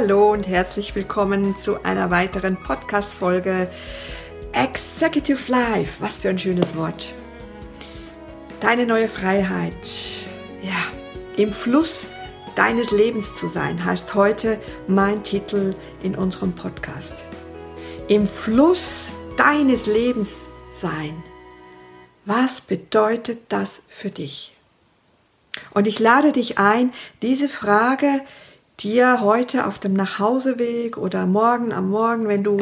Hallo und herzlich willkommen zu einer weiteren Podcast-Folge Executive Life. Was für ein schönes Wort. Deine neue Freiheit. Ja, im Fluss deines Lebens zu sein, heißt heute mein Titel in unserem Podcast. Im Fluss deines Lebens sein. Was bedeutet das für dich? Und ich lade dich ein, diese Frage dir heute auf dem Nachhauseweg oder morgen am Morgen, wenn du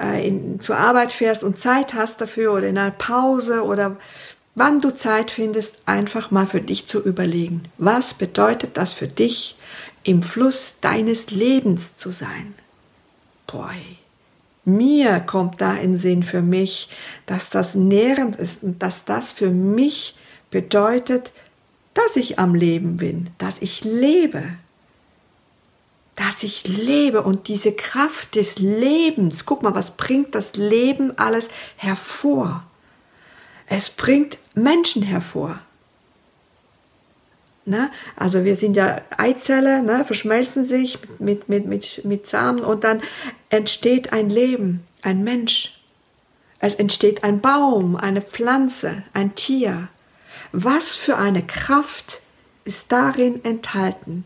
äh, in, zur Arbeit fährst und Zeit hast dafür oder in einer Pause oder wann du Zeit findest, einfach mal für dich zu überlegen, was bedeutet das für dich, im Fluss deines Lebens zu sein? Boy, mir kommt da in Sinn für mich, dass das nährend ist und dass das für mich bedeutet, dass ich am Leben bin, dass ich lebe, dass ich lebe und diese Kraft des Lebens, guck mal, was bringt das Leben alles hervor? Es bringt Menschen hervor. Ne? Also wir sind ja Eizelle, ne? verschmelzen sich mit, mit, mit, mit Samen und dann entsteht ein Leben, ein Mensch. Es entsteht ein Baum, eine Pflanze, ein Tier. Was für eine Kraft ist darin enthalten?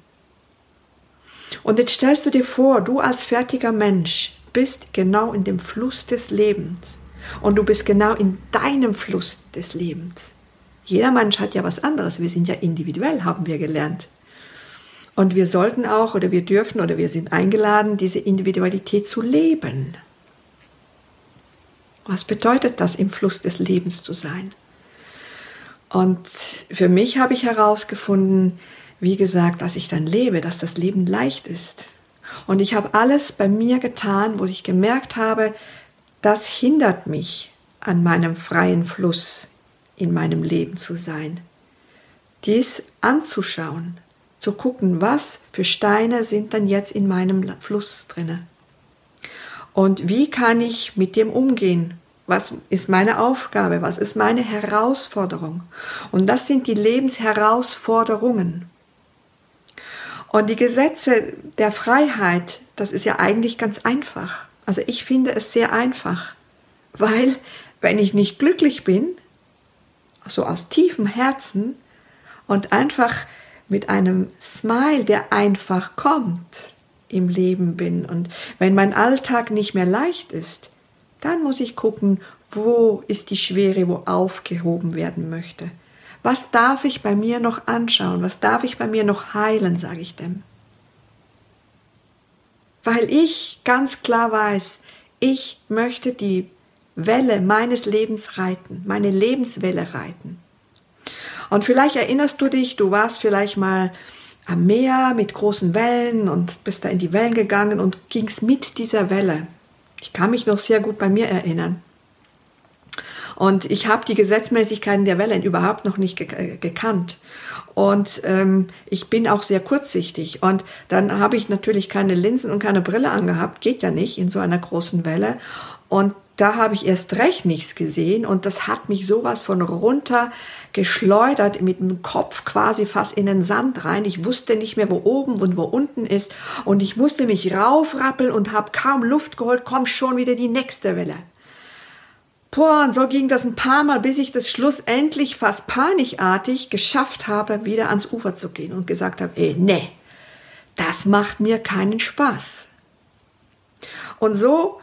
Und jetzt stellst du dir vor, du als fertiger Mensch bist genau in dem Fluss des Lebens. Und du bist genau in deinem Fluss des Lebens. Jeder Mensch hat ja was anderes. Wir sind ja individuell, haben wir gelernt. Und wir sollten auch oder wir dürfen oder wir sind eingeladen, diese Individualität zu leben. Was bedeutet das, im Fluss des Lebens zu sein? Und für mich habe ich herausgefunden, wie gesagt, dass ich dann lebe, dass das Leben leicht ist. Und ich habe alles bei mir getan, wo ich gemerkt habe, das hindert mich an meinem freien Fluss in meinem Leben zu sein. Dies anzuschauen, zu gucken, was für Steine sind dann jetzt in meinem Fluss drinne. Und wie kann ich mit dem umgehen? Was ist meine Aufgabe? Was ist meine Herausforderung? Und das sind die Lebensherausforderungen. Und die Gesetze der Freiheit, das ist ja eigentlich ganz einfach. Also ich finde es sehr einfach, weil wenn ich nicht glücklich bin, so aus tiefem Herzen und einfach mit einem Smile, der einfach kommt, im Leben bin und wenn mein Alltag nicht mehr leicht ist, dann muss ich gucken, wo ist die Schwere, wo aufgehoben werden möchte. Was darf ich bei mir noch anschauen? Was darf ich bei mir noch heilen, sage ich dem. Weil ich ganz klar weiß, ich möchte die Welle meines Lebens reiten, meine Lebenswelle reiten. Und vielleicht erinnerst du dich, du warst vielleicht mal am Meer mit großen Wellen und bist da in die Wellen gegangen und gingst mit dieser Welle. Ich kann mich noch sehr gut bei mir erinnern. Und ich habe die Gesetzmäßigkeiten der Wellen überhaupt noch nicht ge äh, gekannt. Und ähm, ich bin auch sehr kurzsichtig. Und dann habe ich natürlich keine Linsen und keine Brille angehabt. Geht ja nicht in so einer großen Welle. Und da habe ich erst recht nichts gesehen und das hat mich sowas von runter geschleudert mit dem Kopf quasi fast in den Sand rein. Ich wusste nicht mehr, wo oben und wo unten ist und ich musste mich raufrappeln und habe kaum Luft geholt, kommt schon wieder die nächste Welle. Boah, und so ging das ein paar Mal, bis ich das schlussendlich fast panikartig geschafft habe, wieder ans Ufer zu gehen und gesagt habe, ey, nee, das macht mir keinen Spaß. Und so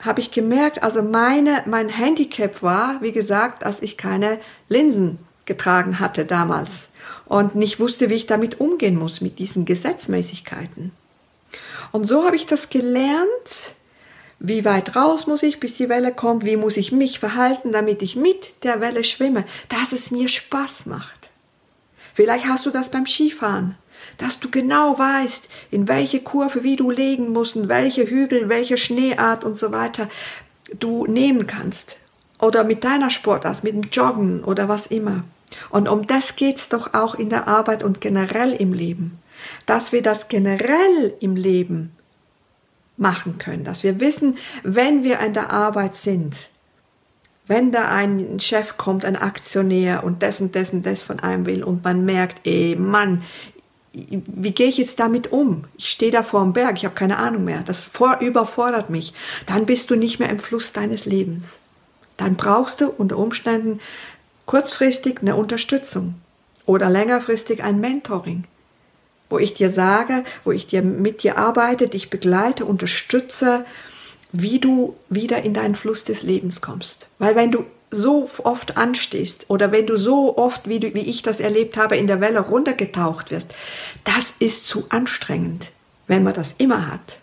habe ich gemerkt, also meine, mein Handicap war, wie gesagt, dass ich keine Linsen getragen hatte damals und nicht wusste, wie ich damit umgehen muss, mit diesen Gesetzmäßigkeiten. Und so habe ich das gelernt, wie weit raus muss ich, bis die Welle kommt? Wie muss ich mich verhalten, damit ich mit der Welle schwimme? Dass es mir Spaß macht. Vielleicht hast du das beim Skifahren, dass du genau weißt, in welche Kurve wie du legen musst, und welche Hügel, welche Schneeart und so weiter du nehmen kannst. Oder mit deiner Sportart, mit dem Joggen oder was immer. Und um das geht's doch auch in der Arbeit und generell im Leben. Dass wir das generell im Leben machen können, dass wir wissen, wenn wir an der Arbeit sind, wenn da ein Chef kommt, ein Aktionär und dessen, dessen, das von einem will und man merkt, ey, Mann, wie gehe ich jetzt damit um? Ich stehe da vor dem Berg, ich habe keine Ahnung mehr. Das vor, überfordert mich. Dann bist du nicht mehr im Fluss deines Lebens. Dann brauchst du unter Umständen kurzfristig eine Unterstützung oder längerfristig ein Mentoring, wo ich dir sage, wo ich dir mit dir arbeite, dich begleite, unterstütze, wie du wieder in deinen Fluss des Lebens kommst. Weil wenn du so oft anstehst oder wenn du so oft, wie, du, wie ich das erlebt habe, in der Welle runtergetaucht wirst, das ist zu anstrengend, wenn man das immer hat.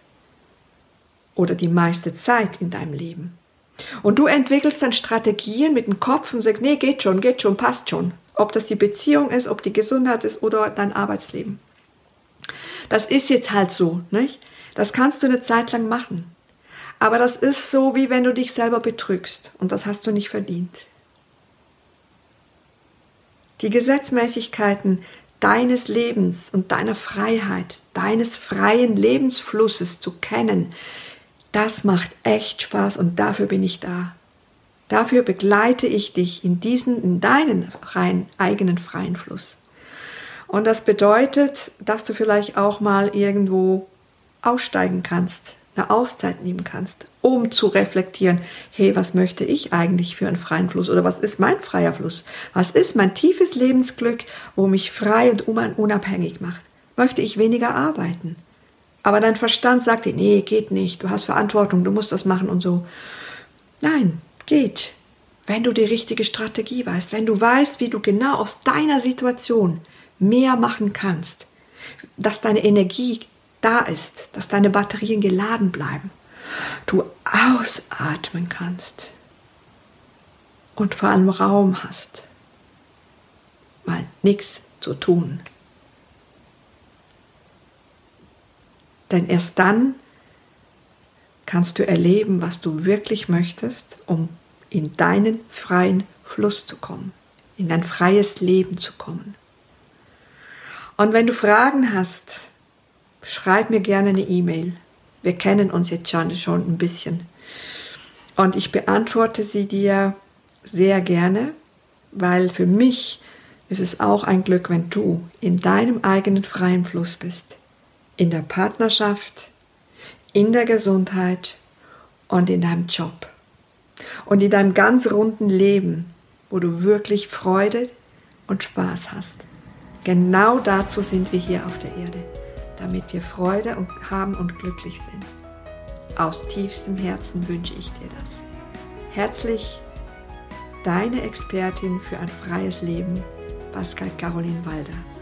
Oder die meiste Zeit in deinem Leben. Und du entwickelst dann Strategien mit dem Kopf und sagst, nee, geht schon, geht schon, passt schon. Ob das die Beziehung ist, ob die Gesundheit ist oder dein Arbeitsleben. Das ist jetzt halt so, nicht? Das kannst du eine Zeit lang machen. Aber das ist so, wie wenn du dich selber betrügst und das hast du nicht verdient. Die Gesetzmäßigkeiten deines Lebens und deiner Freiheit, deines freien Lebensflusses zu kennen, das macht echt Spaß und dafür bin ich da. Dafür begleite ich dich in diesen, in deinen freien, eigenen freien Fluss. Und das bedeutet, dass du vielleicht auch mal irgendwo aussteigen kannst, eine Auszeit nehmen kannst, um zu reflektieren, hey, was möchte ich eigentlich für einen freien Fluss oder was ist mein freier Fluss? Was ist mein tiefes Lebensglück, wo mich frei und unabhängig macht? Möchte ich weniger arbeiten? Aber dein Verstand sagt dir, nee, geht nicht, du hast Verantwortung, du musst das machen und so. Nein, geht. Wenn du die richtige Strategie weißt, wenn du weißt, wie du genau aus deiner Situation mehr machen kannst, dass deine Energie da ist, dass deine Batterien geladen bleiben, du ausatmen kannst und vor allem Raum hast, mal nichts zu tun. Denn erst dann kannst du erleben, was du wirklich möchtest, um in deinen freien Fluss zu kommen, in dein freies Leben zu kommen. Und wenn du Fragen hast, schreib mir gerne eine E-Mail. Wir kennen uns jetzt schon, ein bisschen. Und ich beantworte sie dir sehr gerne, weil für mich ist es auch ein Glück, wenn du in deinem eigenen freien Fluss bist. In der Partnerschaft, in der Gesundheit und in deinem Job. Und in deinem ganz runden Leben, wo du wirklich Freude und Spaß hast. Genau dazu sind wir hier auf der Erde damit wir Freude haben und glücklich sind. Aus tiefstem Herzen wünsche ich dir das. Herzlich, deine Expertin für ein freies Leben, Pascal Caroline Walder.